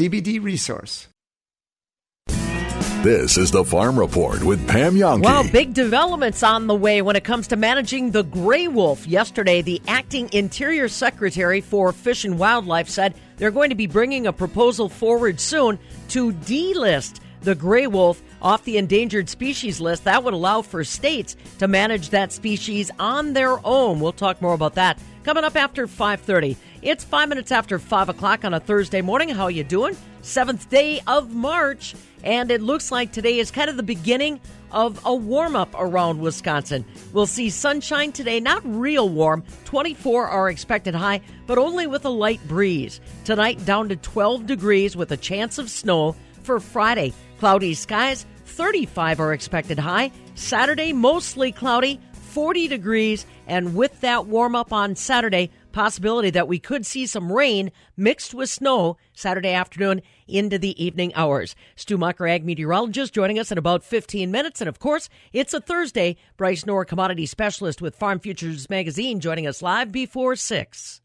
CBD resource. This is the Farm Report with Pam Jahnke. Well, big developments on the way when it comes to managing the gray wolf. Yesterday, the acting Interior Secretary for Fish and Wildlife said they're going to be bringing a proposal forward soon to delist the gray wolf off the endangered species list. That would allow for states to manage that species on their own. We'll talk more about that coming up after 5.30. It's five minutes after 5 o'clock on a Thursday morning. How are you doing? Seventh day of March. And it looks like today is kind of the beginning of a warm up around Wisconsin. We'll see sunshine today, not real warm. 24 are expected high, but only with a light breeze. Tonight, down to 12 degrees with a chance of snow. For Friday, cloudy skies, 35 are expected high. Saturday, mostly cloudy, 40 degrees. And with that warm up on Saturday, possibility that we could see some rain mixed with snow Saturday afternoon into the evening hours. Stu Mucker, ag meteorologist, joining us in about 15 minutes. And of course, it's a Thursday. Bryce Knorr, commodity specialist with Farm Futures Magazine, joining us live before 6.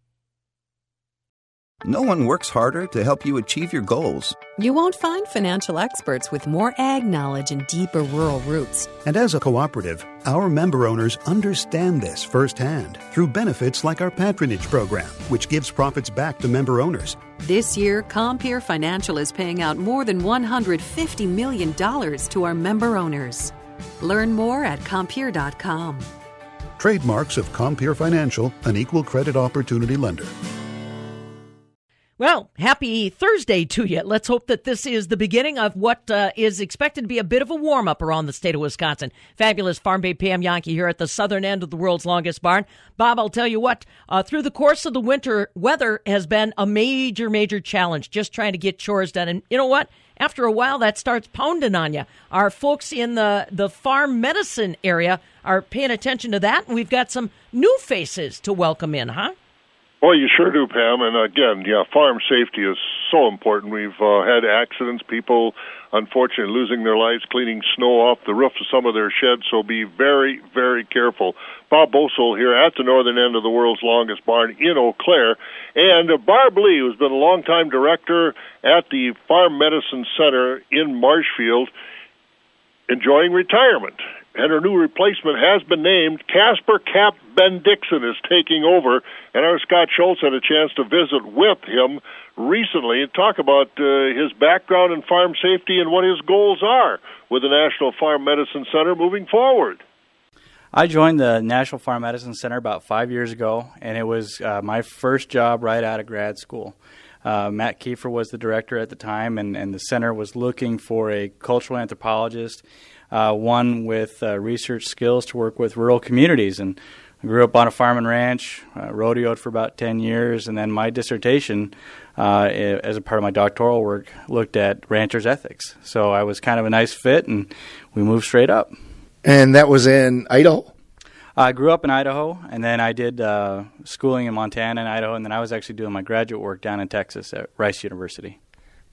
No one works harder to help you achieve your goals. You won't find financial experts with more ag knowledge and deeper rural roots. And as a cooperative, our member owners understand this firsthand through benefits like our patronage program, which gives profits back to member owners. This year, Compeer Financial is paying out more than $150 million to our member owners. Learn more at Compeer.com. Trademarks of Compeer Financial, an equal credit opportunity lender. Well, happy Thursday to you. Let's hope that this is the beginning of what uh, is expected to be a bit of a warm up around the state of Wisconsin. Fabulous Farm Babe Pam Jahnke here at the southern end of the world's longest barn. Bob, I'll tell you what, uh, through the course of the winter, weather has been a major, major challenge just trying to get chores done. And you know what? After a while, that starts pounding on you. Our folks in the, the farm medicine area are paying attention to that, and we've got some new faces to welcome in, huh? Well, you sure do, Pam. And again, yeah, farm safety is so important. We've uh, had accidents, people unfortunately losing their lives cleaning snow off the roof of some of their sheds. So be very, very careful. Bob Bosold here at the northern end of the world's longest barn in Eau Claire, and Barb Lee, who's been a longtime director at the Farm Medicine Center in Marshfield, enjoying retirement and her new replacement has been named. Casper Cap Bendixsen is taking over, and our Scott Schultz had a chance to visit with him recently and talk about uh, his background in farm safety and what his goals are with the National Farm Medicine Center moving forward. I joined the National Farm Medicine Center about five years ago, and it was uh, my first job right out of grad school. Uh, Matt Kiefer was the director at the time, and, and the center was looking for a cultural anthropologist uh, one with uh, research skills to work with rural communities. And I grew up on a farm and ranch, uh, rodeoed for about 10 years, and then my dissertation, uh, as a part of my doctoral work, looked at ranchers' ethics. So I was kind of a nice fit, and we moved straight up. And that was in Idaho? I grew up in Idaho, and then I did uh, schooling in Montana and Idaho, and then I was actually doing my graduate work down in Texas at Rice University.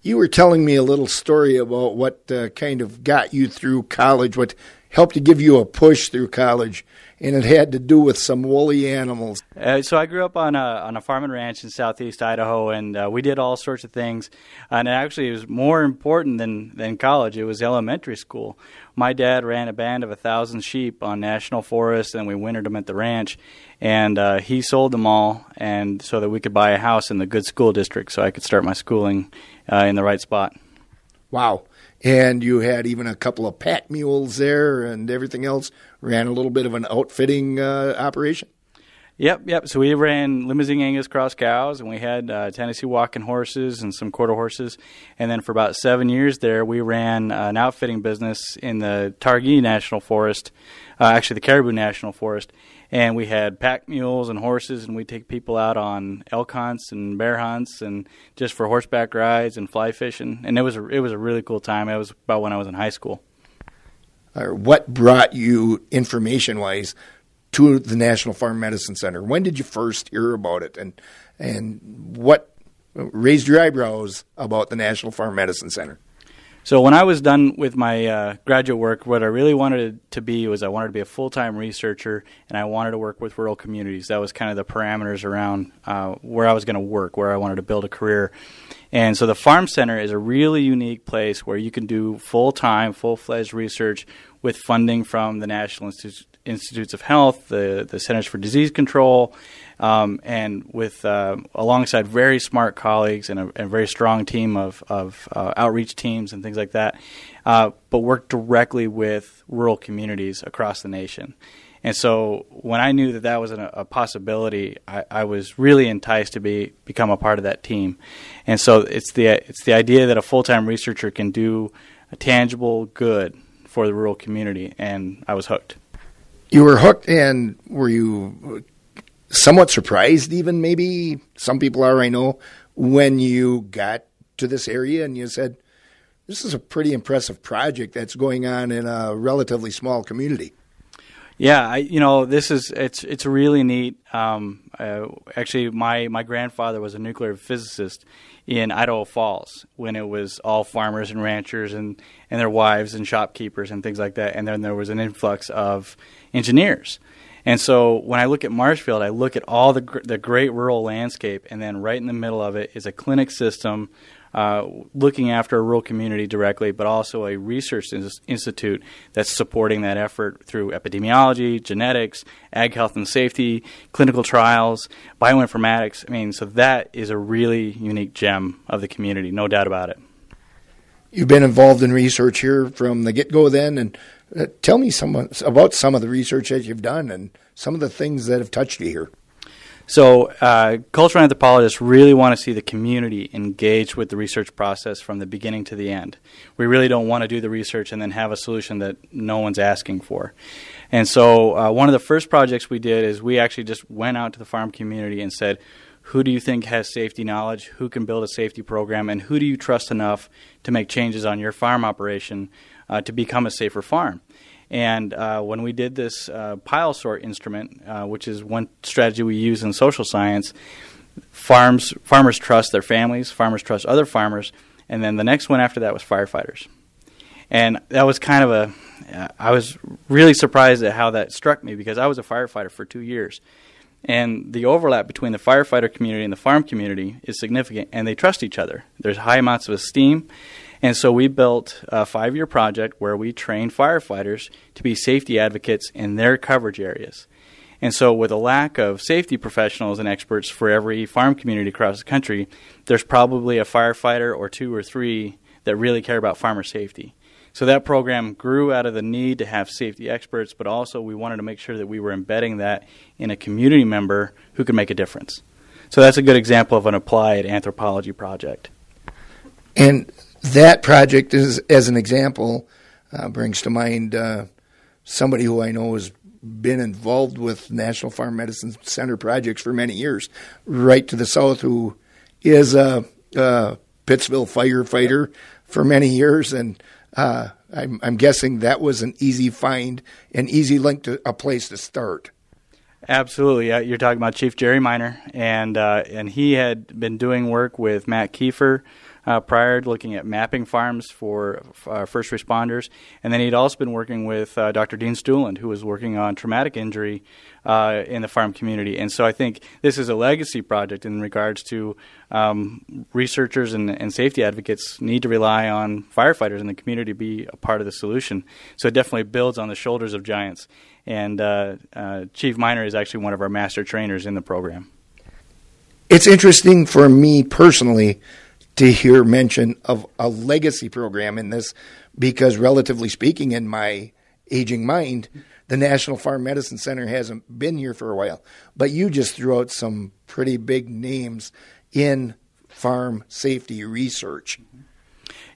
You were telling me a little story about what uh, kind of got you through college, what helped to give you a push through college, and it had to do with some woolly animals. Uh, so I grew up on a on a farm and ranch in southeast Idaho, and uh, we did all sorts of things. And actually, it was more important than than college. It was elementary school. My dad ran a band of a thousand sheep on national forest, and we wintered them at the ranch. And uh, he sold them all, and so that we could buy a house in the good school district, so I could start my schooling uh, in the right spot. Wow. And you had even a couple of pack mules there and everything else. Ran a little bit of an outfitting uh, operation. Yep, yep. So we ran Limousin Angus cross cows, and we had uh, Tennessee walking horses and some quarter horses. And then for about seven years there, we ran uh, an outfitting business in the Targhee National Forest, uh, actually the Caribou National Forest and we had pack mules and horses, and we take people out on elk hunts and bear hunts, and just for horseback rides and fly fishing. And it was a, it was a really cool time. It was about when I was in high school. What brought you information wise to the National Farm Medicine Center? When did you first hear about it, and and what raised your eyebrows about the National Farm Medicine Center? So when I was done with my uh, graduate work, what I really wanted to be was I wanted to be a full time researcher, and I wanted to work with rural communities. That was kind of the parameters around uh, where I was going to work, where I wanted to build a career. And so the Farm Center is a really unique place where you can do full time, full fledged research with funding from the National Institutes, of Health, the, the Centers for Disease Control, um, and with uh, alongside very smart colleagues and a, a very strong team of, of uh, outreach teams and things like that, uh, but work directly with rural communities across the nation. And so when I knew that that was a, a possibility, I, I, was really enticed to be become a part of that team. And so it's the it's the idea that a full time researcher can do a tangible good for the rural community, and I was hooked. You were hooked, and were you somewhat surprised, even maybe some people are, I know, when you got to this area and you said, this is a pretty impressive project that's going on in a relatively small community. Yeah, I, you know, this is it's it's really neat. Um, uh, actually, my my grandfather was a nuclear physicist in Idaho Falls when it was all farmers and ranchers and and their wives and shopkeepers and things like that. And then there was an influx of engineers. And so when I look at Marshfield, I look at all the gr- the great rural landscape, and then right in the middle of it is a clinic system uh, looking after a rural community directly, but also a research ins- institute that's supporting that effort through epidemiology, genetics, ag health and safety, clinical trials, bioinformatics. I mean, so that is a really unique gem of the community, no doubt about it. You've been involved in research here from the get go, then, and uh, tell me some about some of the research that you've done and some of the things that have touched you here. So, uh, cultural anthropologists really want to see the community engaged with the research process from the beginning to the end. We really don't want to do the research and then have a solution that no one's asking for. And so, uh, one of the first projects we did is we actually just went out to the farm community and said, who do you think has safety knowledge? Who can build a safety program? And who do you trust enough to make changes on your farm operation uh, to become a safer farm? And uh, when we did this uh, pile sort instrument, uh, which is one strategy we use in social science, farms farmers trust their families, farmers trust other farmers, and then the next one after that was firefighters. And that was kind of a, I was really surprised at how that struck me because I was a firefighter for two years. And the overlap between the firefighter community and the farm community is significant, and they trust each other. There's high amounts of esteem, and so we built a five year project where we trained firefighters to be safety advocates in their coverage areas. And so, with a lack of safety professionals and experts for every farm community across the country, there's probably a firefighter or two or three that really care about farmer safety. So, that program grew out of the need to have safety experts, but also we wanted to make sure that we were embedding that in a community member who could make a difference. So, that's a good example of an applied anthropology project. And that project is, as an example, uh, brings to mind uh, somebody who I know has been involved with National Farm Medicine Center projects for many years, right to the south, who is a, a Pittsville firefighter for many years, and uh, I'm, I'm, guessing that was an easy find, an easy link to a place to start. Absolutely, you're talking about Chief Jerry Miner, and uh, and he had been doing work with Matt Kiefer uh, prior, to looking at mapping farms for uh, first responders. And then he'd also been working with uh, Dr. Dean Stueland, who was working on traumatic injury uh, in the farm community. And so I think this is a legacy project in regards to um, researchers and, and, safety advocates need to rely on firefighters in the community to be a part of the solution. So it definitely builds on the shoulders of giants. And uh, uh, Chief Miner is actually one of our master trainers in the program. It's interesting for me personally to hear mention of a legacy program in this because, relatively speaking, in my aging mind, the National Farm Medicine Center hasn't been here for a while. But you just threw out some pretty big names in farm safety research.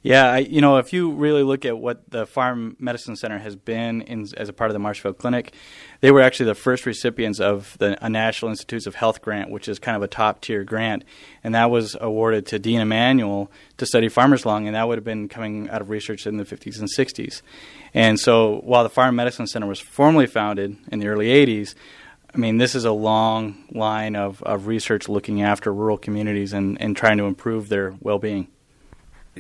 Yeah, I, you know, if you really look at what the Farm Medicine Center has been in, as a part of the Marshfield Clinic, they were actually the first recipients of the a National Institutes of Health grant, which is kind of a top tier grant, and that was awarded to Dean Emanuel to study farmer's lung, and that would have been coming out of research in the 50s and 60s. And so, while the Farm Medicine Center was formally founded in the early 80s, I mean, this is a long line of, of research looking after rural communities and, and trying to improve their well being.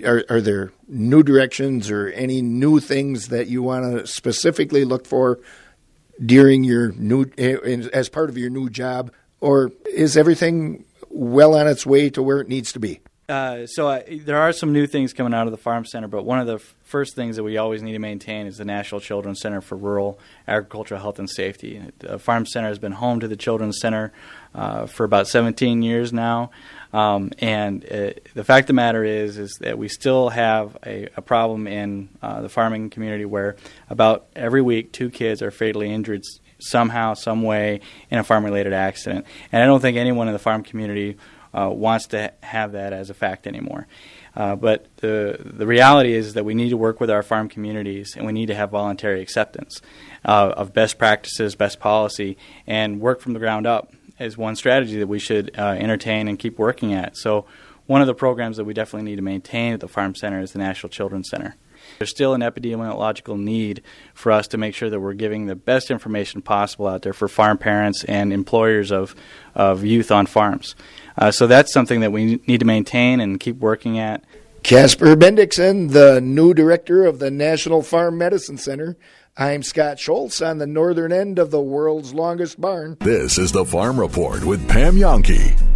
Are, are there new directions or any new things that you want to specifically look for during your new as part of your new job, or is everything well on its way to where it needs to be? Uh, so uh, there are some new things coming out of the farm center, but one of the f- first things that we always need to maintain is the National Children's Center for Rural Agricultural Health and Safety. The farm center has been home to the Children's Center uh, for about 17 years now, um, and uh, the fact of the matter is is that we still have a, a problem in uh, the farming community where about every week two kids are fatally injured somehow, some way in a farm-related accident, and I don't think anyone in the farm community uh, wants to have that as a fact anymore. Uh, but the the reality is that we need to work with our farm communities, and we need to have voluntary acceptance uh, of best practices, best policy, and work from the ground up is one strategy that we should uh, entertain and keep working at. So, one of the programs that we definitely need to maintain at the farm center is the National Children's Center. There's still an epidemiological need for us to make sure that we're giving the best information possible out there for farm parents and employers of, of youth on farms. Uh, so that's something that we need to maintain and keep working at. Casper Bendixsen, the new director of the National Farm Medicine Center. I'm Scott Schultz on the northern end of the world's longest barn. This is the Farm Report with Pam Jahnke.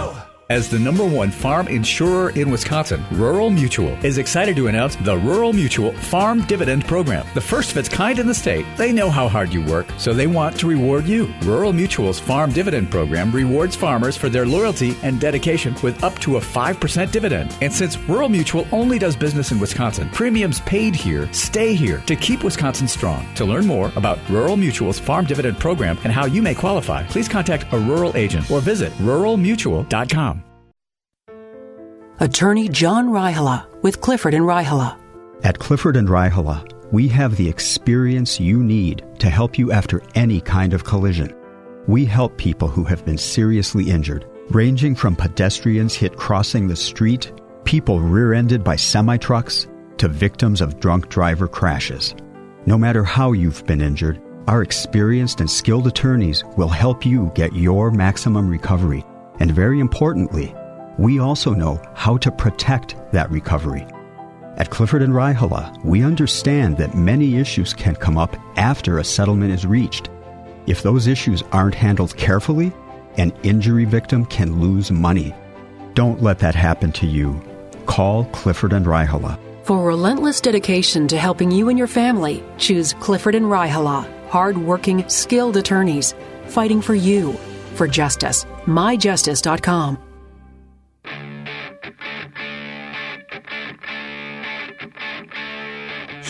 As the number one farm insurer in Wisconsin, Rural Mutual is excited to announce the Rural Mutual Farm Dividend Program, the first of its kind in the state. They know how hard you work, so they want to reward you. Rural Mutual's Farm Dividend Program rewards farmers for their loyalty and dedication with up to a 5% dividend. And since Rural Mutual only does business in Wisconsin, premiums paid here stay here to keep Wisconsin strong. To learn more about Rural Mutual's Farm Dividend Program and how you may qualify, please contact a rural agent or visit ruralmutual.com. Attorney John Raihala with Clifford and Raihala. At Clifford and Raihala, we have the experience you need to help you after any kind of collision. We help people who have been seriously injured, ranging from pedestrians hit crossing the street, people rear-ended by semi-trucks, to victims of drunk driver crashes. No matter how you've been injured, our experienced and skilled attorneys will help you get your maximum recovery. And very importantly, we also know how to protect that recovery. At Clifford and Raihala, we understand that many issues can come up after a settlement is reached. If those issues aren't handled carefully, an injury victim can lose money. Don't let that happen to you. Call Clifford and Raihala. For relentless dedication to helping you and your family, choose Clifford and Raihala, hard-working, skilled attorneys fighting for you, for justice. MyJustice.com.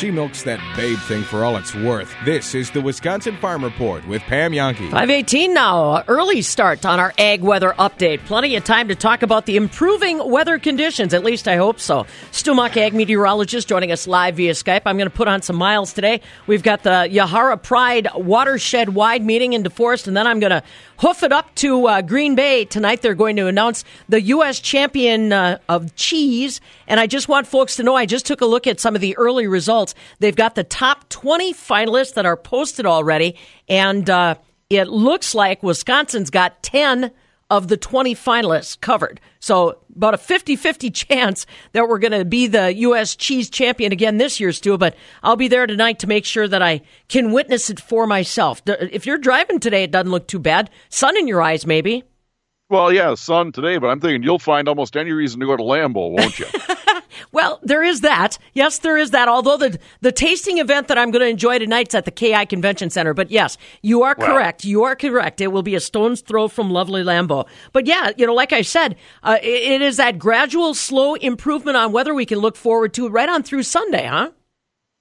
She milks that babe thing for all it's worth. This is the Wisconsin Farm Report with Pam Jahnke. 518 now. Early start on our ag weather update. Plenty of time to talk about the improving weather conditions. At least I hope so. Stu Muck, ag meteorologist, joining us live via Skype. I'm going to put on some miles today. We've got the Yahara Pride watershed wide meeting in DeForest, and then I'm going to hoof it up to uh, Green Bay tonight. They're going to announce the U.S. champion uh, of cheese. And I just want folks to know I just took a look at some of the early results. They've got the top 20 finalists that are posted already. And uh, it looks like Wisconsin's got 10 of the 20 finalists covered. So about a 50-50 chance that we're going to be the U.S. cheese champion again this year, Stu. But I'll be there tonight to make sure that I can witness it for myself. If you're driving today, it doesn't look too bad. Sun in your eyes, maybe. Well, yeah, sun today, but I'm thinking you'll find almost any reason to go to Lambeau, won't you? well, there is that. Yes, there is that. Although the the tasting event that I'm going to enjoy tonight's at the KI Convention Center. But yes, you are well, correct. You are correct. It will be a stone's throw from lovely Lambeau. But yeah, you know, like I said, uh, it, it is that gradual, slow improvement on weather we can look forward to right on through Sunday, huh?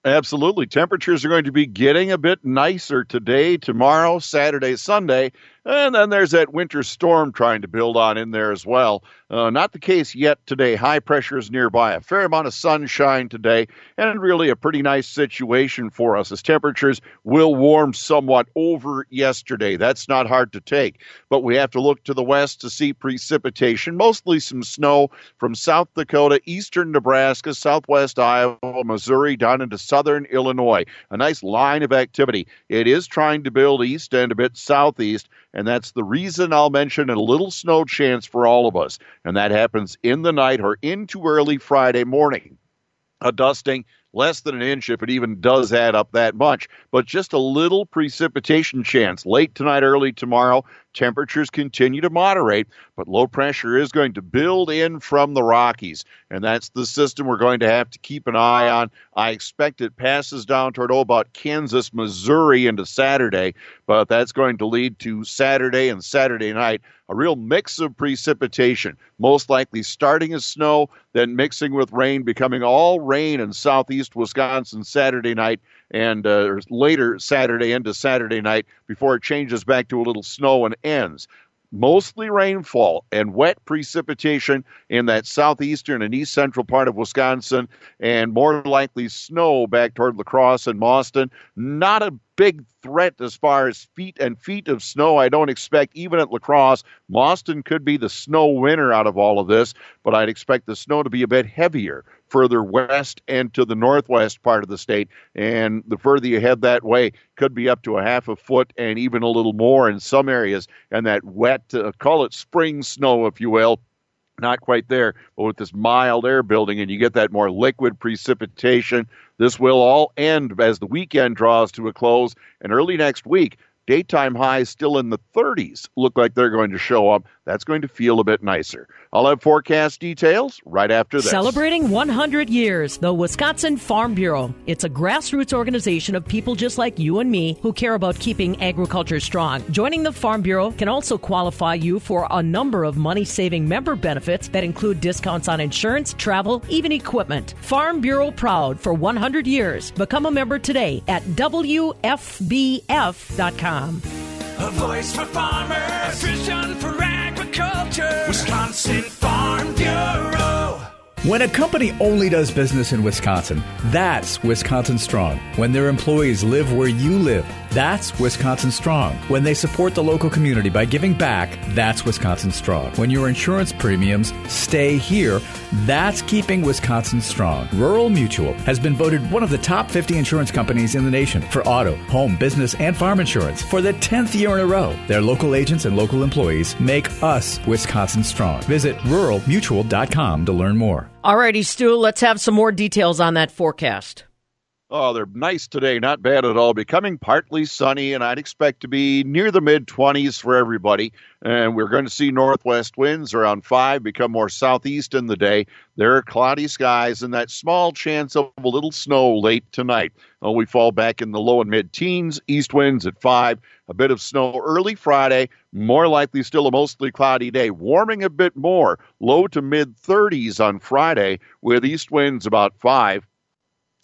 Absolutely. Temperatures are going to be getting a bit nicer today, tomorrow, Saturday, Sunday. And then there's that winter storm trying to build on in there as well. Uh, not the case yet today. High pressure is nearby. A fair amount of sunshine today, and really a pretty nice situation for us as temperatures will warm somewhat over yesterday. That's not hard to take. But we have to look to the west to see precipitation, mostly some snow from South Dakota, eastern Nebraska, southwest Iowa, Missouri, down into southern Illinois. A nice line of activity. It is trying to build east and a bit southeast and that's the reason I'll mention a little snow chance for all of us. And that happens in the night or into early Friday morning. A dusting less than an inch if it even does add up that much, but just a little precipitation chance late tonight, early tomorrow. Temperatures continue to moderate, but low pressure is going to build in from the Rockies, and that's the system we're going to have to keep an eye on. I expect it passes down toward oh, about Kansas, Missouri into Saturday, but that's going to lead to Saturday and Saturday night a real mix of precipitation, most likely starting as snow, then mixing with rain, becoming all rain in southeast Wisconsin Saturday night and uh, later Saturday into Saturday night before it changes back to a little snow and ends. Mostly rainfall and wet precipitation in that southeastern and east central part of Wisconsin, and more likely snow back toward La Crosse and Mauston. Not a big threat as far as feet and feet of snow. I don't expect even at La Crosse. Mauston could be the snow winner out of all of this, but I'd expect the snow to be a bit heavier further west and to the northwest part of the state. And the further you head that way, could be up to a half a foot and even a little more in some areas. And that wet, uh, call it spring snow, if you will, not quite there, but with this mild air building, and you get that more liquid precipitation. This will all end as the weekend draws to a close, and early next week, daytime highs still in the 30s look like they're going to show up. That's going to feel a bit nicer. I'll have forecast details right after this. Celebrating 100 years, the Wisconsin Farm Bureau. It's a grassroots organization of people just like you and me who care about keeping agriculture strong. Joining the Farm Bureau can also qualify you for a number of money saving member benefits that include discounts on insurance, travel, even equipment. Farm Bureau proud for 100 years. Become a member today at WFBF.com. A voice for farmers, a vision for agriculture. Wisconsin Farm Bureau. When a company only does business in Wisconsin, that's Wisconsin Strong. When their employees live where you live, that's Wisconsin Strong. When they support the local community by giving back, that's Wisconsin Strong. When your insurance premiums stay here, that's keeping Wisconsin strong. Rural Mutual has been voted one of the top 50 insurance companies in the nation for auto, home, business, and farm insurance for the 10th year in a row. Their local agents and local employees make us Wisconsin strong. Visit ruralmutual.com to learn more. Alrighty, Stu, let's have some more details on that forecast. Oh, they're nice today, not bad at all. Becoming partly sunny, and I'd expect to be near the mid 20s for everybody. And we're going to see northwest winds around 5 become more southeast in the day. There are cloudy skies and that small chance of a little snow late tonight. Oh, we fall back in the low and mid teens, east winds at 5, a bit of snow early Friday, more likely still a mostly cloudy day, warming a bit more, low to mid 30s on Friday with east winds about 5.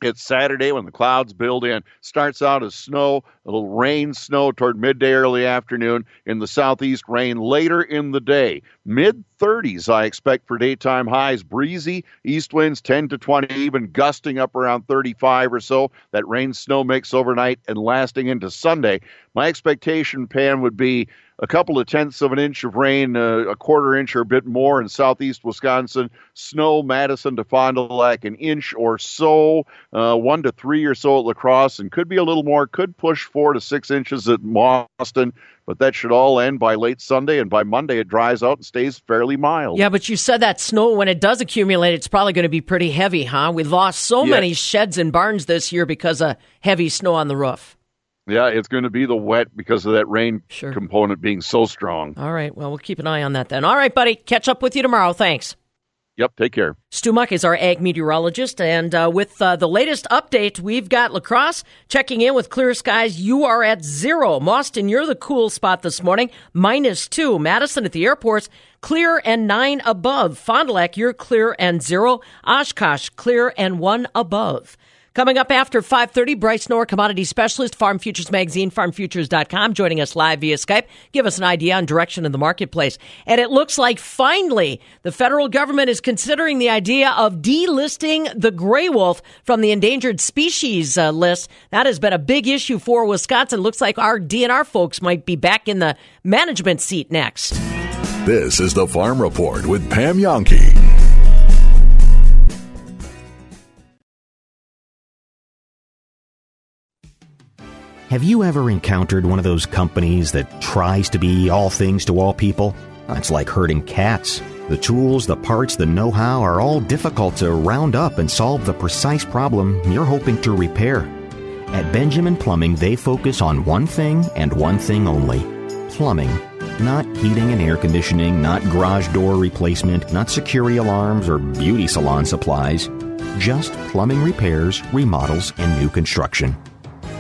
It's Saturday when the clouds build in. Starts out as snow, a little rain, snow toward midday, early afternoon. In the southeast, rain later in the day. Mid 30s, I expect for daytime highs. Breezy, east winds 10 to 20, even gusting up around 35 or so. That rain snow mix overnight and lasting into Sunday. My expectation, Pam, would be a couple of tenths of an inch of rain, uh, a quarter inch or a bit more in southeast Wisconsin. Snow, Madison to Fond du Lac, an inch or so, uh, one to three or so at La Crosse, and could be a little more, could push four to six inches at Mauston. But that should all end by late Sunday, and by Monday it dries out and stays fairly mild. Yeah, but you said that snow, when it does accumulate, it's probably going to be pretty heavy, huh? We lost so Yeah. many sheds and barns this year because of heavy snow on the roof. Yeah, it's going to be the wet because of that rain sure. component being so strong. All right, well, we'll keep an eye on that then. All right, buddy, catch up with you tomorrow. Thanks. Yep, take care. Stu Muck is our ag meteorologist, and uh, with uh, the latest update, we've got La Crosse checking in with clear skies. You are at zero. Mauston, you're the cool spot this morning, minus two. Madison at the airports, clear and nine above. Fond du Lac, you're clear and zero. Oshkosh, clear and one above. Coming up after 5:30, Bryce Knorr, commodity specialist, Farm Futures Magazine, farmfutures.com, joining us live via Skype. Give us an idea on direction in the marketplace. And it looks like finally the federal government is considering the idea of delisting the gray wolf from the endangered species uh, list. That has been a big issue for Wisconsin. Looks like our DNR folks might be back in the management seat next. This is the Farm Report with Pam Jahnke. Have you ever encountered one of those companies that tries to be all things to all people? It's like herding cats. The tools, the parts, the know how are all difficult to round up and solve the precise problem you're hoping to repair. At Benjamin Plumbing, they focus on one thing and one thing only plumbing. Not heating and air conditioning, not garage door replacement, not security alarms or beauty salon supplies. Just plumbing repairs, remodels, and new construction.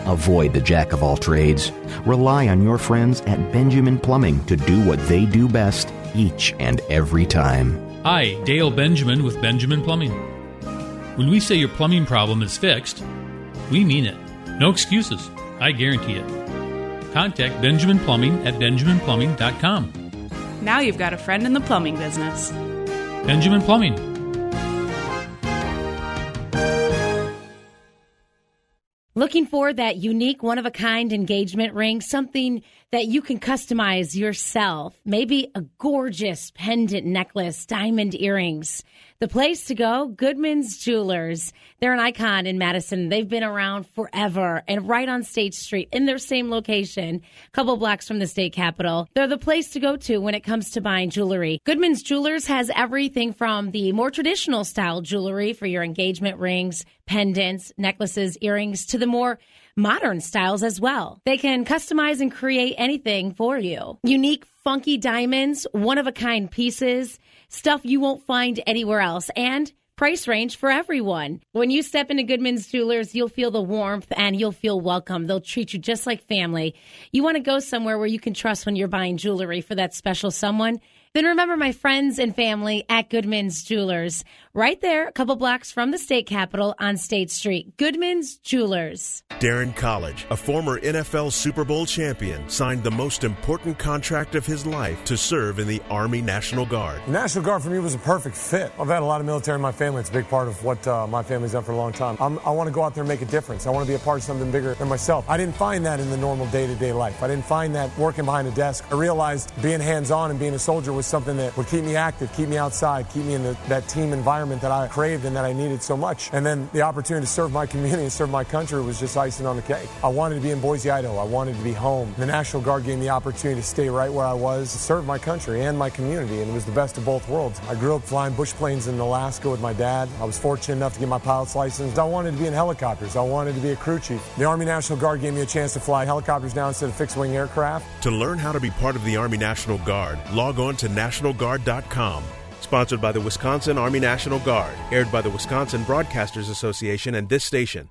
Avoid the jack of all trades. Rely on your friends at Benjamin Plumbing to do what they do best each and every time. Hi, Dale Benjamin with Benjamin Plumbing. When we say your plumbing problem is fixed, we mean it. No excuses. I guarantee it. Contact Benjamin Plumbing at benjaminplumbing.com. Now you've got a friend in the plumbing business. Benjamin Plumbing. Looking for that unique, one of a kind engagement ring, something that you can customize yourself. Maybe a gorgeous pendant necklace, diamond earrings. The place to go, Goodman's Jewelers. They're an icon in Madison. They've been around forever and right on State Street in their same location, a couple blocks from the state capitol. They're the place to go to when it comes to buying jewelry. Goodman's Jewelers has everything from the more traditional style jewelry for your engagement rings, pendants, necklaces, earrings to the more modern styles as well. They can customize and create anything for you. Unique, funky diamonds, one of a kind pieces, stuff you won't find anywhere else, and price range for everyone. When you step into Goodman's Jewelers, you'll feel the warmth and you'll feel welcome. They'll treat you just like family. You want to go somewhere where you can trust when you're buying jewelry for that special someone. Then remember my friends and family at Goodman's Jewelers, right there, a couple blocks from the state capitol on State Street. Goodman's Jewelers. Darren College, a former NFL Super Bowl champion, signed the most important contract of his life to serve in the Army National Guard. The National Guard for me was a perfect fit. I've had a lot of military in my family. It's a big part of what uh, my family's done for a long time. I'm, i want to go out there and make a difference. I want to be a part of something bigger than myself. I didn't find that in the normal day to day life. I didn't find that working behind a desk. I realized being hands on and being a soldier was something that would keep me active, keep me outside, keep me in the, that team environment that I craved and that I needed so much. And then the opportunity to serve my community and serve my country was just icing on the cake. I wanted to be in Boise, Idaho. I wanted to be home. The National Guard gave me the opportunity to stay right where I was, serve my country and my community, and it was the best of both worlds. I grew up flying bush planes in Alaska with my dad. I was fortunate enough to get my pilot's license. I wanted to be in helicopters. I wanted to be a crew chief. The Army National Guard gave me a chance to fly helicopters now instead of fixed wing aircraft. To learn how to be part of the Army National Guard, log on to nationalguard.com. Sponsored by the Wisconsin Army National Guard, aired by the Wisconsin Broadcasters Association and this station.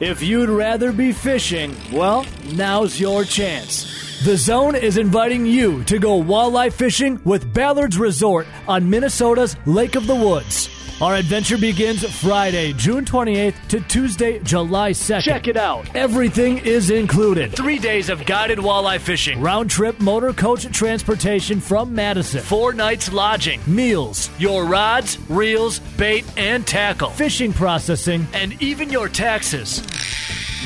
If you'd rather be fishing, well, now's your chance. The Zone is inviting you to go walleye fishing with Ballard's Resort on Minnesota's Lake of the Woods. Our adventure begins Friday, June 28th to Tuesday, July 2nd. Check it out. Everything is included. Three days of guided walleye fishing, round trip motor coach transportation from Madison, four nights lodging, meals, your rods, reels, bait, and tackle, fishing processing, and even your taxes.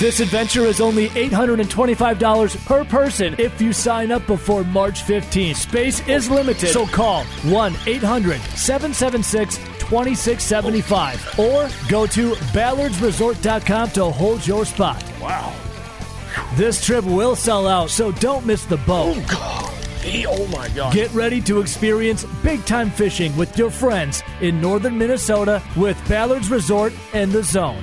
This adventure is only $825 per person if you sign up before March 15th. Space is limited, so call 1 800 776 2675 or go to ballardsresort.com to hold your spot. Wow. This trip will sell out, so don't miss the boat. Oh, God. Oh my God. Get ready to experience big time fishing with your friends in northern Minnesota with Ballard's Resort and the Zone.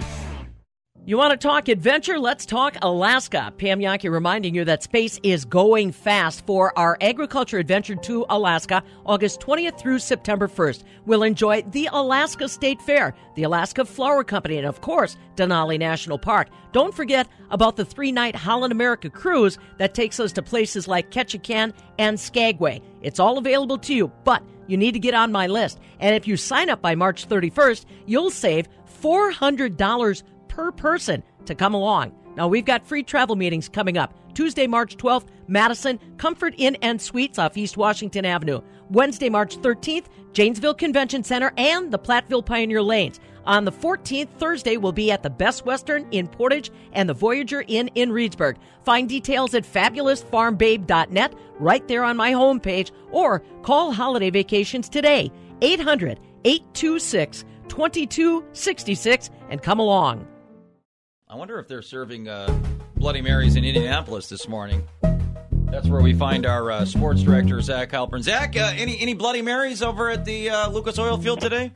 You want to talk adventure? Let's talk Alaska. Pam Jahnke reminding you that space is going fast for our agriculture adventure to Alaska, August 20th through September 1st. We'll enjoy the Alaska State Fair, the Alaska Flower Company, and of course, Denali National Park. Don't forget about the three night Holland America cruise that takes us to places like Ketchikan and Skagway. It's all available to you, but you need to get on my list. And if you sign up by March 31st, you'll save $400 per person to come along. Now, we've got free travel meetings coming up. Tuesday, March 12th, Madison, Comfort Inn and Suites off East Washington Avenue. Wednesday, March 13th, Janesville Convention Center and the Platteville Pioneer Lanes. On the 14th, Thursday, we'll be at the Best Western in Portage and the Voyager Inn in Reedsburg. Find details at fabulousfarmbabe.net right there on my homepage or call Holiday Vacations today, 800 826 2266, and come along. I wonder if they're serving uh, Bloody Marys in Indianapolis this morning. That's where we find our uh, sports director, Zach Heilprin. Zach, uh, any any Bloody Marys over at the uh, Lucas Oil Field today?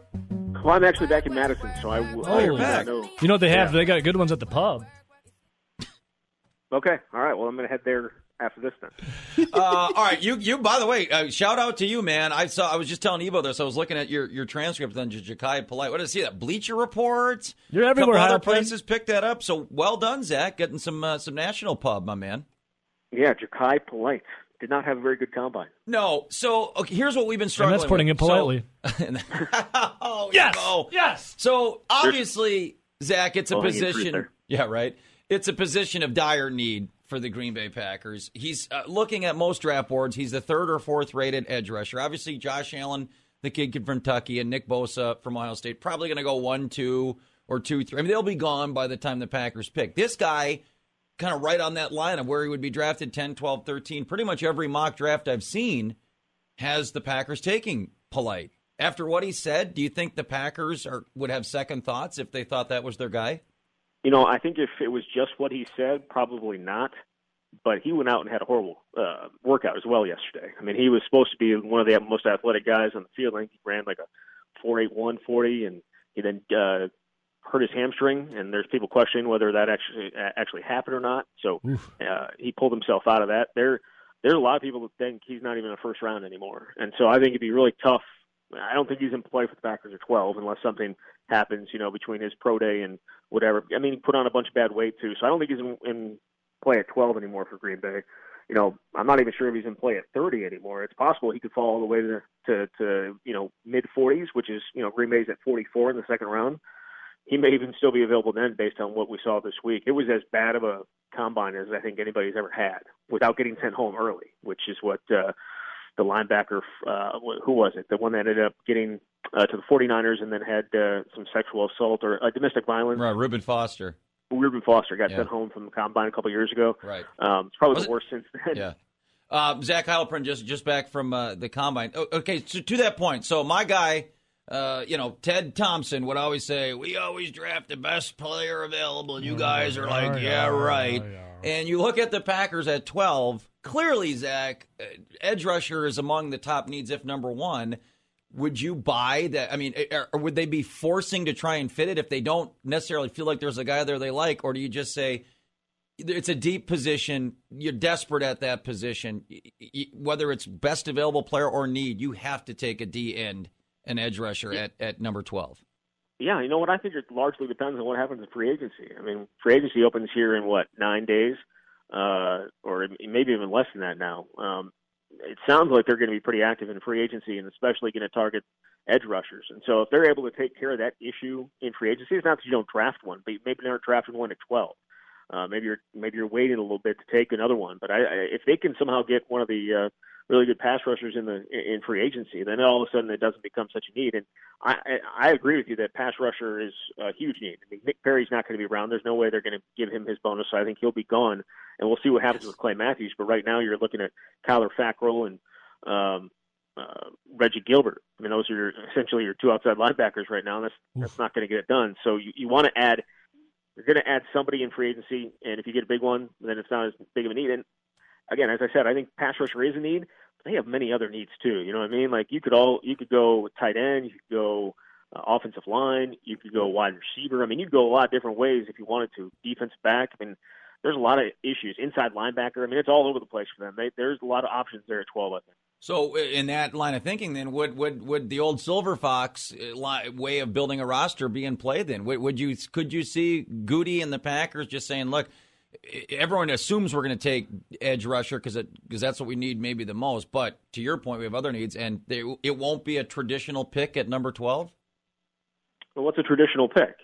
Well, I'm actually back in Madison, so I, w- I do not know. You know what they have? Yeah. They got good ones at the pub. Okay, all right. Well, I'm going to head there after this then. uh, all right, you you. By the way, uh, shout out to you, man. I saw. I was just telling Evo this. I was looking at your your transcript on Jachai Polite. What did I see? That Bleacher Report. You're everywhere, other places picked that up. So well done, Zach. Getting some uh, some national pub, my man. Yeah, Jachai Polite did not have a very good combine. No. So okay, here's what we've been And struggling. that's putting with. it politely. oh, Yes! no. Yes! So obviously, Zach, it's a Low-hanging position. Yeah, right. It's a position of dire need for the Green Bay Packers. He's uh, looking at most draft boards. He's the third or fourth rated edge rusher. Obviously, Josh Allen, the kid from Kentucky, and Nick Bosa from Ohio State, probably going to go one, two, or two, three. I mean, they'll be gone by the time the Packers pick. This guy, kind of right on that line of where he would be drafted 10, 12, 13. Pretty much every mock draft I've seen has the Packers taking polite. After what he said, do you think the Packers are, would have second thoughts if they thought that was their guy? You know, I think if it was just what he said, probably not. But he went out and had a horrible uh, workout as well yesterday. I mean, he was supposed to be one of the most athletic guys on the field. I think he ran like a four eight one forty, and he then uh, hurt his hamstring. And there's people questioning whether that actually actually happened or not. So uh, he pulled himself out of that. There, there's a lot of people that think he's not even a first round anymore. And so I think it'd be really tough. I don't think he's in play for the Packers at 12 unless something happens, you know, between his pro day and whatever. I mean, he put on a bunch of bad weight too, so I don't think he's in, in play at 12 anymore for Green Bay. You know, I'm not even sure if he's in play at 30 anymore. It's possible he could fall all the way to to, to you know mid 40s, which is you know Green Bay's at 44 in the second round. He may even still be available then, based on what we saw this week. It was as bad of a combine as I think anybody's ever had, without getting sent home early, which is what uh, the linebacker, uh, who was it, the one that ended up getting uh, to the 49ers and then had uh, some sexual assault or uh, domestic violence. Right, Reuben Foster. Reuben Foster got Yeah. sent home from the combine a couple years ago. Right. Um, it's probably Was the it- worst since then. Yeah. Uh, Zach Heilprin just just back from uh, the combine. O- Okay, so to that point, so my guy, uh, you know, Ted Thompson would always say, "We always draft the best player available." And you guys are like, "Yeah, right." And you look at the Packers at twelve. Clearly, Zach, uh, edge rusher is among the top needs, if number one. Would you buy that? I mean, or, or would they be forcing to try and fit it if they don't necessarily feel like there's a guy there they like, or do you just say? it's a deep position. You're desperate at that position. Whether it's best available player or need, you have to take a D end, an edge rusher at, at number 12. Yeah, you know what? I think it largely depends on what happens in free agency. I mean, free agency opens here in what nine days, uh, or maybe even less than that now. Um, it sounds like they're going to be pretty active in free agency, and especially going to target edge rushers. And so, if they're able to take care of that issue in free agency, it's not that you don't draft one, but maybe they're drafting one at twelve. Uh, maybe you're maybe you're waiting a little bit to take another one. But I, I, if they can somehow get one of the uh, really good pass rushers in the in free agency, then all of a sudden it doesn't become such a need. And I I, agree with you that pass rusher is a huge need. I mean, Nick Perry's not going to be around. There's no way they're going to give him his bonus. So I think he'll be gone, and we'll see what happens with Clay Matthews. But right now you're looking at Kyler Fackrell and um, uh, Reggie Gilbert. I mean, those are your, essentially your two outside linebackers right now. And that's that's not going to get it done. So you, you want to add you're going to add somebody in free agency, and if you get a big one, then it's not as big of a need. And again, as I said, I think pass rusher is a need, they have many other needs too. You know what I mean? Like you could all you could go tight end, you could go uh, offensive line, you could go wide receiver. I mean, you could go a lot of different ways if you wanted to. Defense back. I mean, there's a lot of issues. Inside linebacker. I mean, it's all over the place for them. They, there's a lot of options there at 12. I think. So, in that line of thinking, then would would would the old Silver Fox uh, way of building a roster be in play? Then would, would you could you see Goody and the Packers just saying, "Look, everyone assumes we're going to take edge rusher because because that's what we need maybe the most." But to your point, we have other needs, and they, it won't be a traditional pick at number twelve. Well, what's a traditional pick?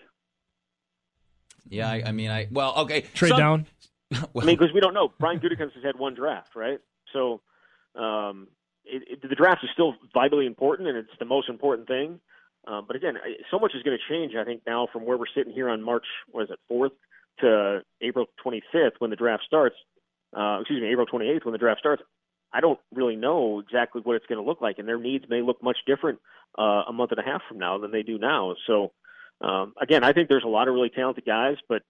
Yeah, I, I mean, I well, okay, Trade some- down. I mean, because we don't know. Brian Gutekunst has had one draft, right? So um, it, it, the draft is still vitally important, and it's the most important thing. Um, but again, so much is going to change. I think now from where we're sitting here on March, what is it, fourth to April 25th when the draft starts. Uh, excuse me, April 28th when the draft starts. I don't really know exactly what it's going to look like, and their needs may look much different uh, a month and a half from now than they do now. So, um, again, I think there's a lot of really talented guys, but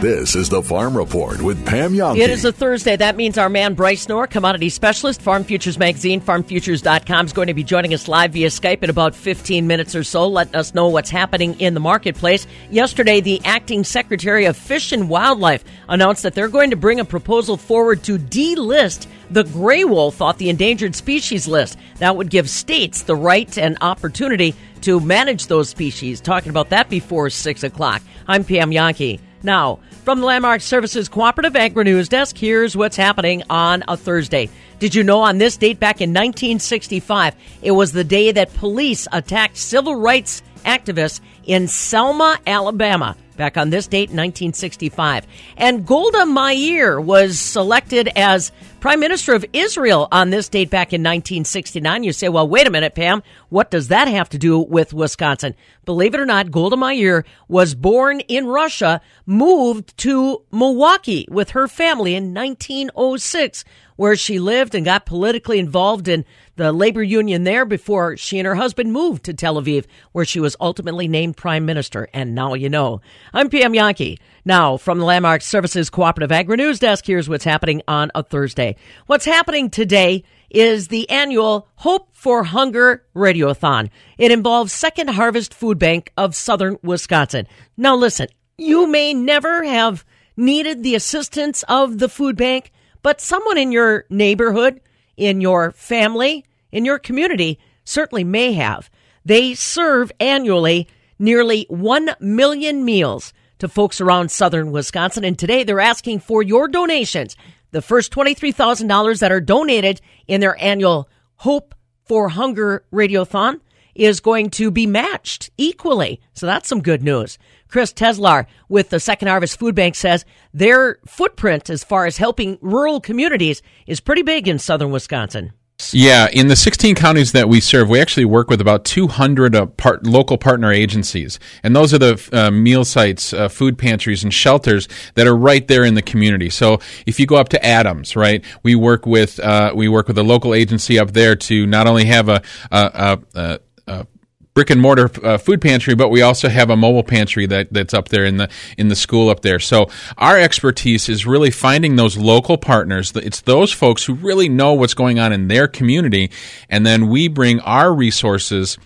This is the Farm Report with Pam Jahnke. It is a Thursday. That means our man Bryce Knorr, commodity specialist, Farm Futures Magazine, farmfutures.com, is going to be joining us live via Skype in about 15 minutes or so, letting us know what's happening in the marketplace. Yesterday, the acting secretary of Fish and Wildlife announced that they're going to bring a proposal forward to delist the gray wolf off the endangered species list. That would give states the right and opportunity to manage those species. Talking about that before 6 o'clock. I'm Pam Jahnke. Now, from the Landmark Services Cooperative Agri News Desk, here's what's happening on a Thursday. Did you know on this date back in 1965, it was the day that police attacked civil rights activists in Selma, Alabama? Back on this date, 1965. And Golda Meir was selected as Prime Minister of Israel on this date back in 1969. You say, well, wait a minute, Pam. What does that have to do with Wisconsin? Believe it or not, Golda Meir was born in Russia, moved to Milwaukee with her family in 1906, where she lived and got politically involved in the labor union there before she and her husband moved to Tel Aviv, where she was ultimately named prime minister. And now you know. I'm Pam Jahnke. Now, from the Landmark Services Cooperative Agri News Desk, here's what's happening on a Thursday. What's happening today is the annual Hope for Hunger Radiothon. It involves Second Harvest Food Bank of Southern Wisconsin. Now, listen, you may never have needed the assistance of the food bank, but someone in your neighborhood, in your family, in your community certainly may have. They serve annually nearly 1 million meals to folks around southern Wisconsin. And today they're asking for your donations. The first $23,000 that are donated in their annual Hope for Hunger Radiothon is going to be matched equally. So that's some good news. Chris Teslar with the Second Harvest Food Bank says their footprint as far as helping rural communities is pretty big in southern Wisconsin. Yeah, in the 16 counties that we serve, we actually work with about 200 uh, part, local partner agencies. And those are the uh, meal sites, uh, food pantries, and shelters that are right there in the community. So if you go up to Adams, right, we work with, uh, we work with a local agency up there to not only have a, a, a, a, a brick and mortar uh, food pantry, but we also have a mobile pantry that, that's up there in the in the school up there. So our expertise is really finding those local partners. It's those folks who really know what's going on in their community, and then we bring our resources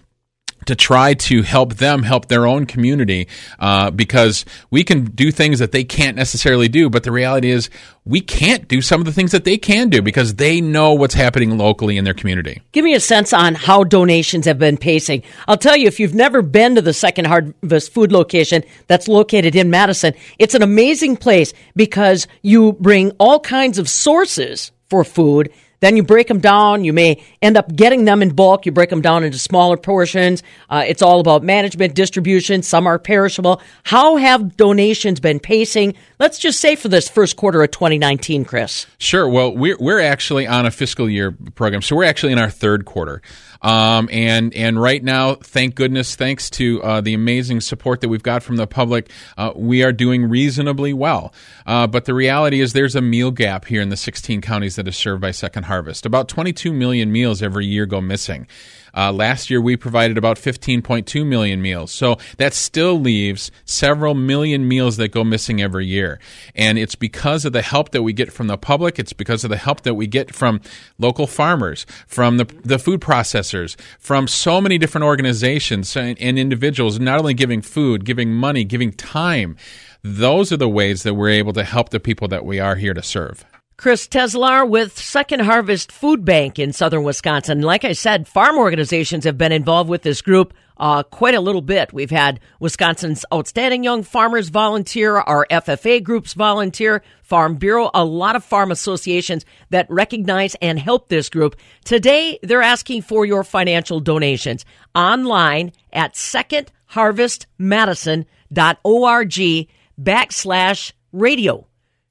to try to help them help their own community uh, because we can do things that they can't necessarily do but the reality is we can't do some of the things that they can do because they know what's happening locally in their community Give me a sense on how donations have been pacing. I'll tell you, if you've never been to the Second Harvest food location that's located in Madison, it's an amazing place because you bring all kinds of sources for food. Then you break them down. You may end up getting them in bulk. You break them down into smaller portions. Uh, it's all about management, distribution. Some are perishable. How have donations been pacing? Let's just say for this first quarter of 2019, Chris. Sure. Well, we're we're actually on a fiscal year program, so we're actually in our third quarter, um, and and right now, thank goodness, thanks to uh, the amazing support that we've got from the public, uh, we are doing reasonably well. Uh, but the reality is, there's a meal gap here in the 16 counties that is served by Second Harvest. About 22 million meals every year go missing. Uh, last year, we provided about 15.2 million meals. So that still leaves several million meals that go missing every year. And it's because of the help that we get from the public. It's because of the help that we get from local farmers, from the, the food processors, from so many different organizations and, and individuals, not only giving food, giving money, giving time. Those are the ways that we're able to help the people that we are here to serve. Chris Teslar with Second Harvest Food Bank in southern Wisconsin. Like I said, farm organizations have been involved with this group uh, quite a little bit. We've had Wisconsin's Outstanding Young Farmers volunteer, our FFA groups volunteer, Farm Bureau, a lot of farm associations that recognize and help this group. Today, they're asking for your financial donations online at secondharvestmadison.org backslash radio.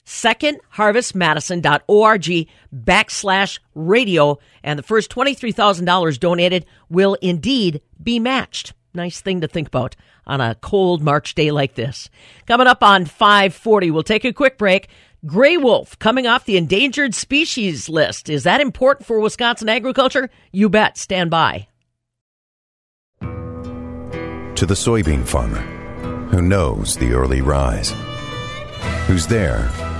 Secondharvestmadison.org backslash radio. And the first $23,000 donated will indeed be matched. Nice thing to think about on a cold March day like this. Coming up on 540, we'll take a quick break. Gray wolf coming off the endangered species list. Is that important for Wisconsin agriculture? You bet. Stand by. To the soybean farmer who knows the early rise, who's there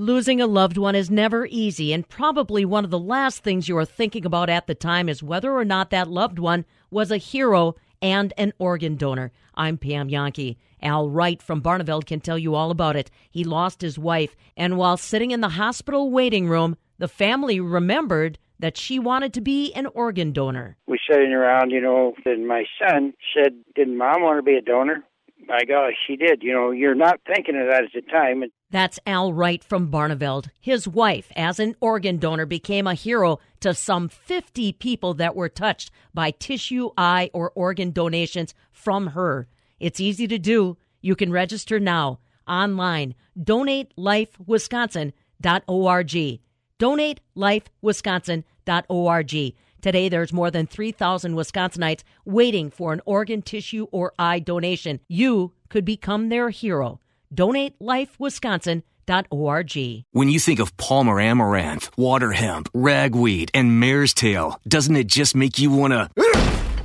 Losing a loved one is never easy, and probably one of the last things you are thinking about at the time is whether or not that loved one was a hero and an organ donor. I'm Pam Jahnke. Al Wright from Barneveld can tell you all about it. He lost his wife, and while sitting in the hospital waiting room, the family remembered that she wanted to be an organ donor. We sitting around, you know, and my son said, Didn't mom want to be a donor? My gosh, she did. You know, you're not thinking of that at the time. That's Al Wright from Barneveld. His wife, as an organ donor, became a hero to some 50 people that were touched by tissue, eye, or organ donations from her. It's easy to do. You can register now online. DonateLifeWisconsin.org. DonateLifeWisconsin.org. Today, there's more than 3,000 Wisconsinites waiting for an organ, tissue, or eye donation. You could become their hero. DonateLifeWisconsin.org. When you think of Palmer amaranth, water hemp, ragweed, and mare's tail, doesn't it just make you want to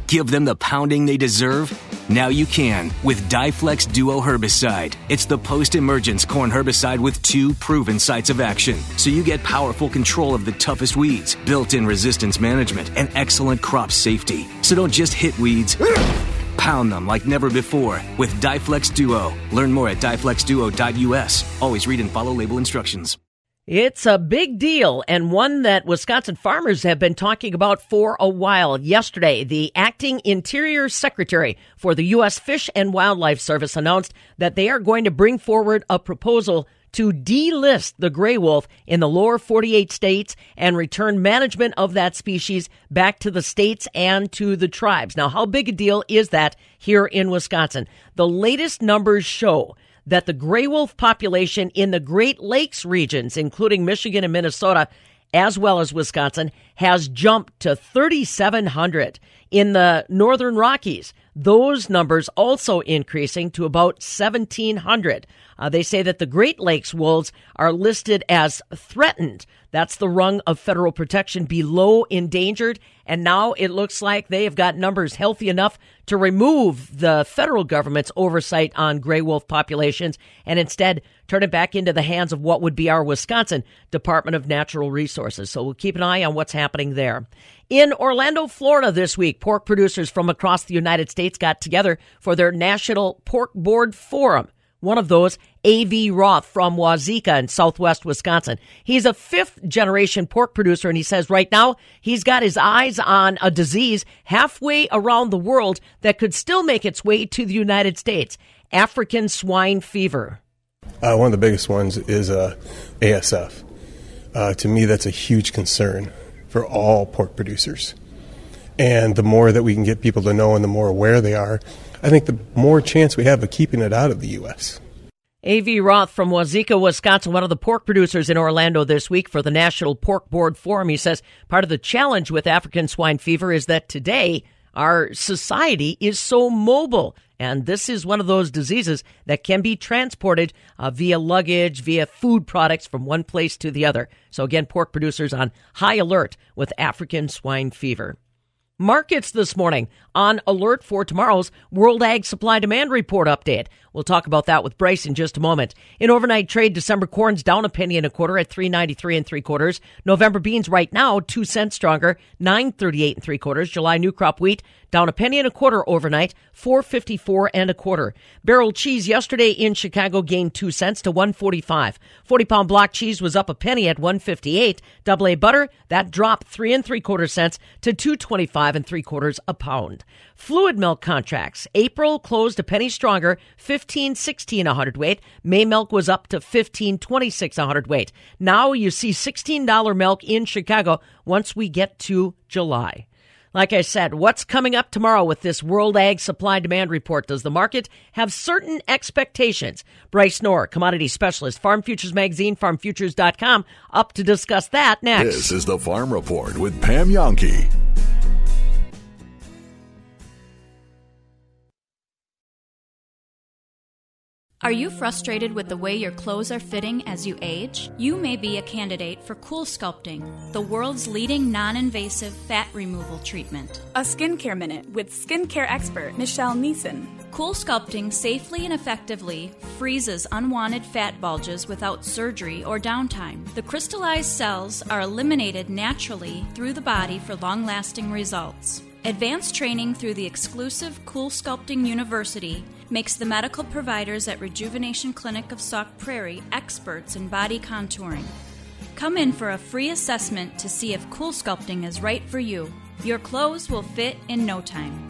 give them the pounding they deserve? Now you can with DiFlexx Duo herbicide. It's the post-emergence corn herbicide with two proven sites of action. So you get powerful control of the toughest weeds, built-in resistance management, and excellent crop safety. So don't just hit weeds. Pound them like never before with DiFlexx Duo. Learn more at diflexduo.us. Always read and follow label instructions. It's a big deal and one that Wisconsin farmers have been talking about for a while. Yesterday, the acting Interior Secretary for the U.S. Fish and Wildlife Service announced that they are going to bring forward a proposal to delist the gray wolf in the lower 48 states and return management of that species back to the states and to the tribes. Now, how big a deal is that here in Wisconsin? The latest numbers show that the gray wolf population in the Great Lakes regions, including Michigan and Minnesota, as well as Wisconsin, has jumped to 3,700. In the Northern Rockies, those numbers also increasing to about 1,700. Uh, they say that the Great Lakes wolves are listed as threatened. That's the rung of federal protection below endangered. And now it looks like they have got numbers healthy enough to remove the federal government's oversight on gray wolf populations and instead turn it back into the hands of what would be our Wisconsin Department of Natural Resources. So we'll keep an eye on what's happening there. In Orlando, Florida this week, pork producers from across the United States got together for their National Pork Board Forum. One of those, A.V. Roth from Wauzeka in southwest Wisconsin. He's a fifth generation pork producer, and he says right now he's got his eyes on a disease halfway around the world that could still make its way to the United States African swine fever. Uh, one of the biggest ones is uh, ASF. Uh, to me, that's a huge concern for all pork producers. And the more that we can get people to know and the more aware they are, I think the more chance we have of keeping it out of the U.S. A.V. Roth from Wauzeka, Wisconsin, one of the pork producers in Orlando this week for the National Pork Board Forum. He says part of the challenge with African swine fever is that today our society is so mobile. And this is one of those diseases that can be transported uh, via luggage, via food products from one place to the other. So, again, pork producers on high alert with African swine fever. Markets this morning on alert for tomorrow's World Ag Supply Demand Report update. We'll talk about that with Bryce in just a moment. In overnight trade, December corn's down a penny and a quarter at 393 and three quarters. November beans right now, two cents stronger, 938 and three quarters. July new crop wheat down a penny and a quarter overnight, 454 and a quarter. Barrel cheese yesterday in Chicago gained 2 cents to 145. 40 pound block cheese was up a penny at 158. Double A butter, that dropped 3 and 3 quarter cents to 225 and 3 quarters a pound. Fluid milk contracts. April closed a penny stronger, 15.16 a hundredweight. May milk was up to 15.26 a hundredweight. Now you see $16 milk in Chicago once we get to July. Like I said, what's coming up tomorrow with this World Ag Supply Demand Report? Does the market have certain expectations? Bryce Knorr, commodity specialist, Farm Futures Magazine, farmfutures.com, up to discuss that next. This is the Farm Report with Pam Jahnke. Are you frustrated with the way your clothes are fitting as you age? You may be a candidate for Cool Sculpting, the world's leading non invasive fat removal treatment. A skincare minute with skincare expert Michelle Neeson. Cool Sculpting safely and effectively freezes unwanted fat bulges without surgery or downtime. The crystallized cells are eliminated naturally through the body for long lasting results. Advanced training through the exclusive Cool Sculpting University makes the medical providers at Rejuvenation Clinic of Sauk Prairie experts in body contouring. Come in for a free assessment to see if Cool Sculpting is right for you. Your clothes will fit in no time.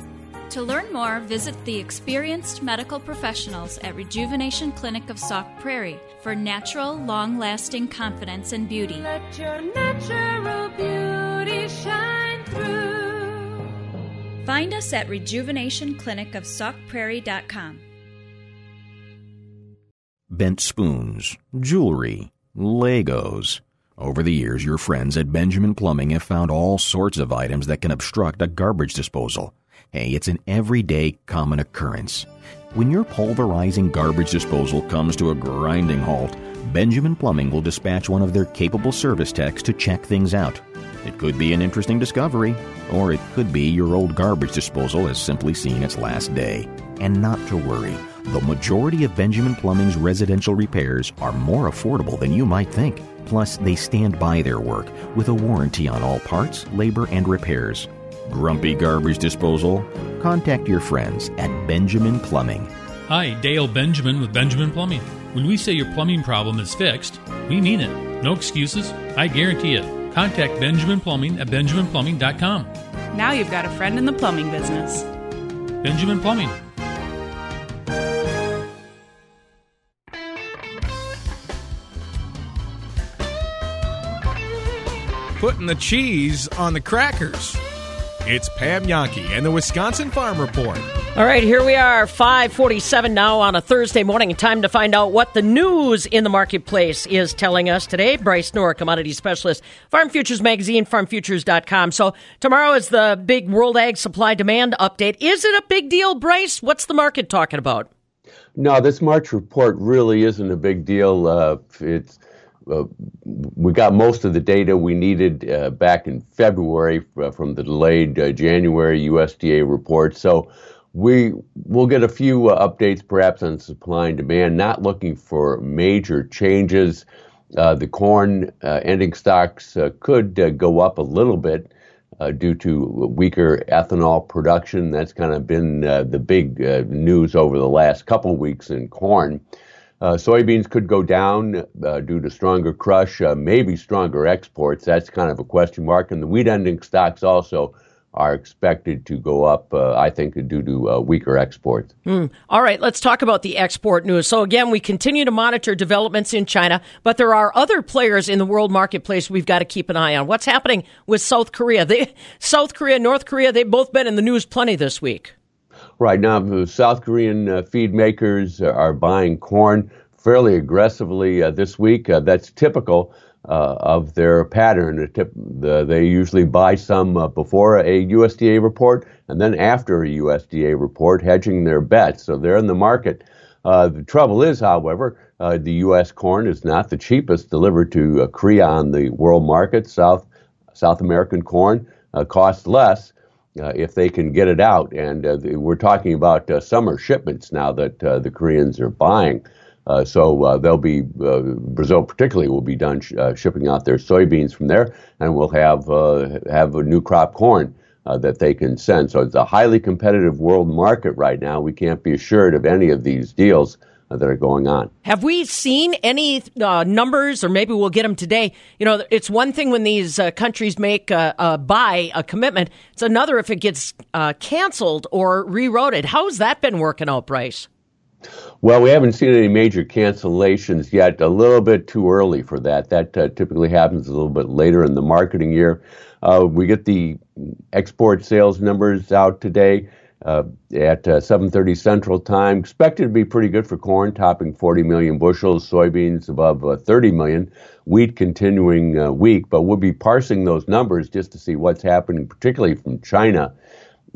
To learn more, visit the experienced medical professionals at Rejuvenation Clinic of Sauk Prairie for natural, long lasting confidence and beauty. Let your natural beauty shine. Find us at rejuvenationclinicofsaukprairie.com. Bent spoons, jewelry, Legos. Over the years, your friends at Benjamin Plumbing have found all sorts of items that can obstruct a garbage disposal. Hey, it's an everyday common occurrence. When your pulverizing garbage disposal comes to a grinding halt, Benjamin Plumbing will dispatch one of their capable service techs to check things out. It could be an interesting discovery, or it could be your old garbage disposal has simply seen its last day. And not to worry, the majority of Benjamin Plumbing's residential repairs are more affordable than you might think. Plus, they stand by their work with a warranty on all parts, labor, and repairs. Grumpy garbage disposal? Contact your friends at Benjamin Plumbing. Hi, Dale Benjamin with Benjamin Plumbing. When we say your plumbing problem is fixed, we mean it. No excuses. I guarantee it. Contact Benjamin Plumbing at benjaminplumbing.com. Now you've got a friend in the plumbing business. Benjamin Plumbing. Putting the cheese on the crackers. It's Pam Jahnke and the Wisconsin Farm Report. All right, here we are, 547 now on a Thursday morning. Time to find out what the news in the marketplace is telling us today. Bryce Knorr, commodity specialist, Farm Futures Magazine, farmfutures.com. So tomorrow is the big World Ag Supply Demand update. Is it a big deal, Bryce? What's the market talking about? No, this March report really isn't a big deal. Uh, it's uh, we got most of the data we needed uh, back in February uh, from the delayed uh, January USDA report. So we will get a few uh, updates perhaps on supply and demand, not looking for major changes. The corn ending stocks could go up a little bit due to weaker ethanol production. That's kind of been the big news over the last couple weeks in corn. Uh, soybeans could go down uh, due to stronger crush, uh, maybe stronger exports. That's kind of a question mark. And the wheat ending stocks also are expected to go up, uh, I think, due to uh, weaker exports. Mm. All right, let's talk about the export news. So, again, we continue to monitor developments in China, but there are other players in the world marketplace we've got to keep an eye on. What's happening with South Korea? They, South Korea, North Korea, they've both been in the news plenty this week. Right now, South Korean uh, feed makers are buying corn fairly aggressively uh, this week. Uh, that's typical uh, of their pattern. They usually buy some uh, before a USDA report and then after a USDA report, hedging their bets. So they're in the market. Uh, the trouble is, however, the U.S. corn is not the cheapest delivered to Korea on the world market. South South American corn costs less. Uh, if they can get it out. And uh, we're talking about uh, summer shipments now that uh, the Koreans are buying. Uh, so uh, they'll be Brazil, particularly, will be done sh- shipping out their soybeans from there, and we'll have have a new crop corn that they can send. So it's a highly competitive world market right now. We can't be assured of any of these deals that are going on. Have we seen any uh, numbers, or maybe we'll get them today? You know, it's one thing when these uh, countries make a, a, buy a commitment. It's another if it gets uh, canceled or rerouted. How's that been working out, Bryce? Well, we haven't seen any major cancellations yet. A little bit too early for that. That uh, typically happens a little bit later in the marketing year. Uh, we get the export sales numbers out today uh, at uh, 7:30 Central Time. Expected to be pretty good for corn, topping 40 million bushels. Soybeans above uh, 30 million. Wheat continuing uh, weak, but we'll be parsing those numbers just to see what's happening, particularly from China.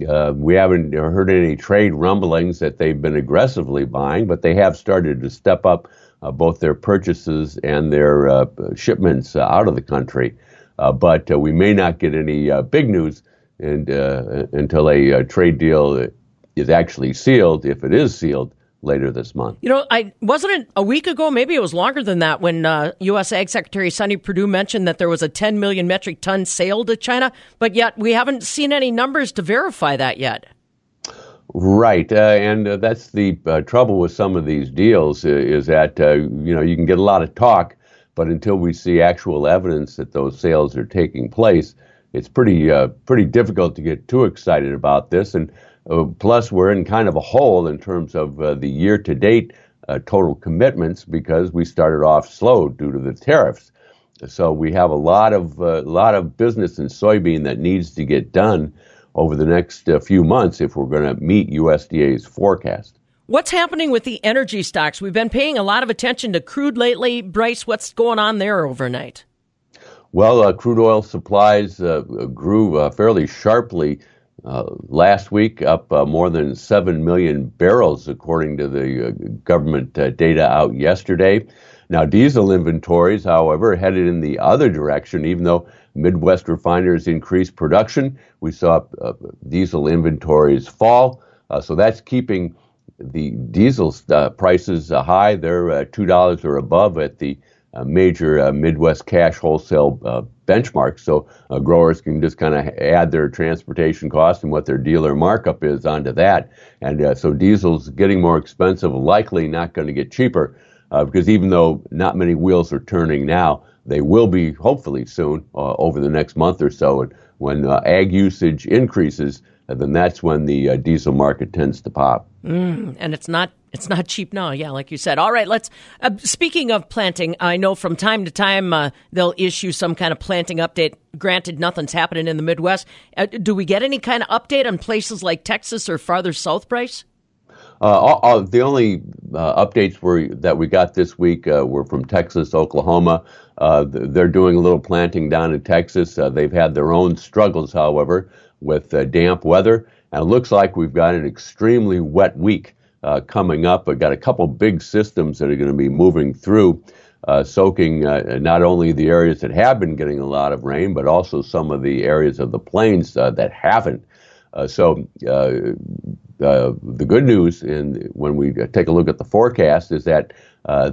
Uh, we haven't heard any trade rumblings that they've been aggressively buying, but they have started to step up both their purchases and their shipments out of the country. but we may not get any big news and uh, until a, a, trade deal is actually sealed, if it is sealed later this month. You know, I wasn't it a week ago, maybe it was longer than that, when uh, U.S. Ag Secretary Sonny Perdue mentioned that there was a 10 million metric ton sale to China, but yet we haven't seen any numbers to verify that yet. Right, uh, and uh, that's the uh, trouble with some of these deals uh, is that uh, you know you can get a lot of talk, but until we see actual evidence that those sales are taking place, it's pretty uh, pretty difficult to get too excited about this. And uh, plus, we're in kind of a hole in terms of uh, the year to date uh, total commitments because we started off slow due to the tariffs. So we have a lot of uh, lot of business in soybean that needs to get done over the next uh, few months if we're going to meet USDA's forecast. What's happening with the energy stocks? We've been paying a lot of attention to crude lately. Bryce, what's going on there overnight? Well, uh, crude oil supplies uh, grew uh, fairly sharply uh, last week, up uh, more than 7 million barrels, according to the uh, government data out yesterday. Now, diesel inventories, however, headed in the other direction, even though Midwest refiners increased production. We saw diesel inventories fall. so that's keeping the diesel prices high. They're $2 or above at the major uh, Midwest cash wholesale uh, benchmarks. So uh, growers can just kind of add their transportation cost and what their dealer markup is onto that. And uh, so diesel's getting more expensive, likely not going to get cheaper uh, because even though not many wheels are turning now, they will be hopefully soon over the next month or so. And when ag usage increases, then that's when the diesel market tends to pop. Mm, and it's not it's not cheap now, yeah, like you said. All right, let's. Uh, speaking of planting, I know from time to time uh, they'll issue some kind of planting update. Granted, nothing's happening in the Midwest. Uh, do we get any kind of update on places like Texas or farther south, Bryce? Uh, all, all, the only uh, updates were that we got this week uh, were from Texas, Oklahoma. they're doing a little planting down in Texas. they've had their own struggles, however, with damp weather, and it looks like we've got an extremely wet week uh, coming up. We've got a couple big systems that are going to be moving through, uh, soaking uh, not only the areas that have been getting a lot of rain, but also some of the areas of the plains uh, that haven't. Uh, so uh, the good news, in, when we take a look at the forecast, is that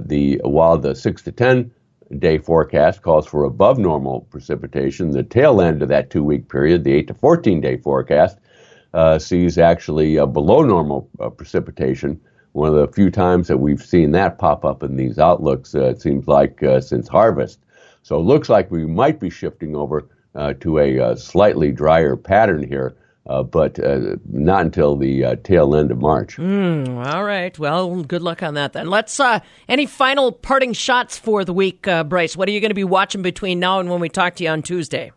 the while the six to ten day forecast calls for above normal precipitation, the tail end of that two week period, the 8 to 14 day forecast, uh, sees actually uh, below normal uh, precipitation. One of the few times that we've seen that pop up in these outlooks, uh, it seems like, uh, since harvest. So it looks like we might be shifting over uh, to a slightly drier pattern here. Uh, but uh, not until the uh, tail end of March. Mm, all right. Well, good luck on that then. Let's. any final parting shots for the week, Bryce? What are you going to be watching between now and when we talk to you on Tuesday?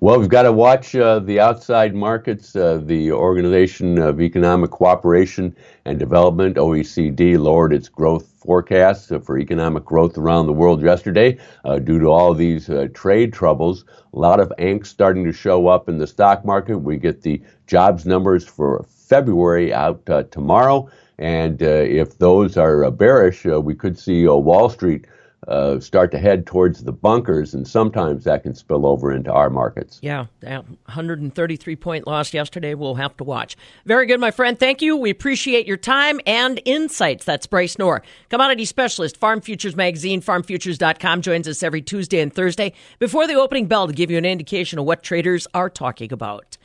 Well, we've got to watch uh, the outside markets. Uh, the Organization of Economic Cooperation and Development, OECD, lowered its growth forecast uh, for economic growth around the world yesterday uh, due to all these uh, trade troubles. A lot of angst starting to show up in the stock market. We get the jobs numbers for February out uh, tomorrow. And if those are bearish, we could see Wall Street uh, start to head towards the bunkers, and sometimes that can spill over into our markets. Yeah, that 133 point loss yesterday. We'll have to watch. Very good, my friend. Thank you. We appreciate your time and insights. That's Bryce Knorr, commodity specialist, Farm Futures Magazine, farmfutures.com, joins us every Tuesday and Thursday before the opening bell to give you an indication of what traders are talking about.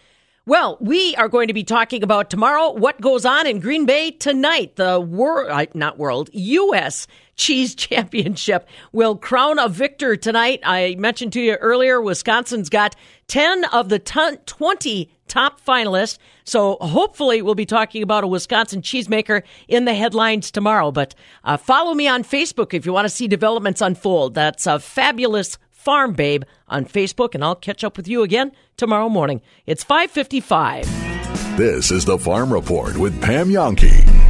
Well, we are going to be talking about tomorrow what goes on in Green Bay tonight. The world, not world, U.S. Cheese Championship will crown a victor tonight. I mentioned to you earlier, Wisconsin's got 10 of the 20 top finalists. So hopefully we'll be talking about a Wisconsin cheesemaker in the headlines tomorrow. But uh, follow me on Facebook if you want to see developments unfold. That's a fabulous Farm Babe on Facebook, and I'll catch up with you again tomorrow morning. It's 555. This is the Farm Report with Pam Jahnke.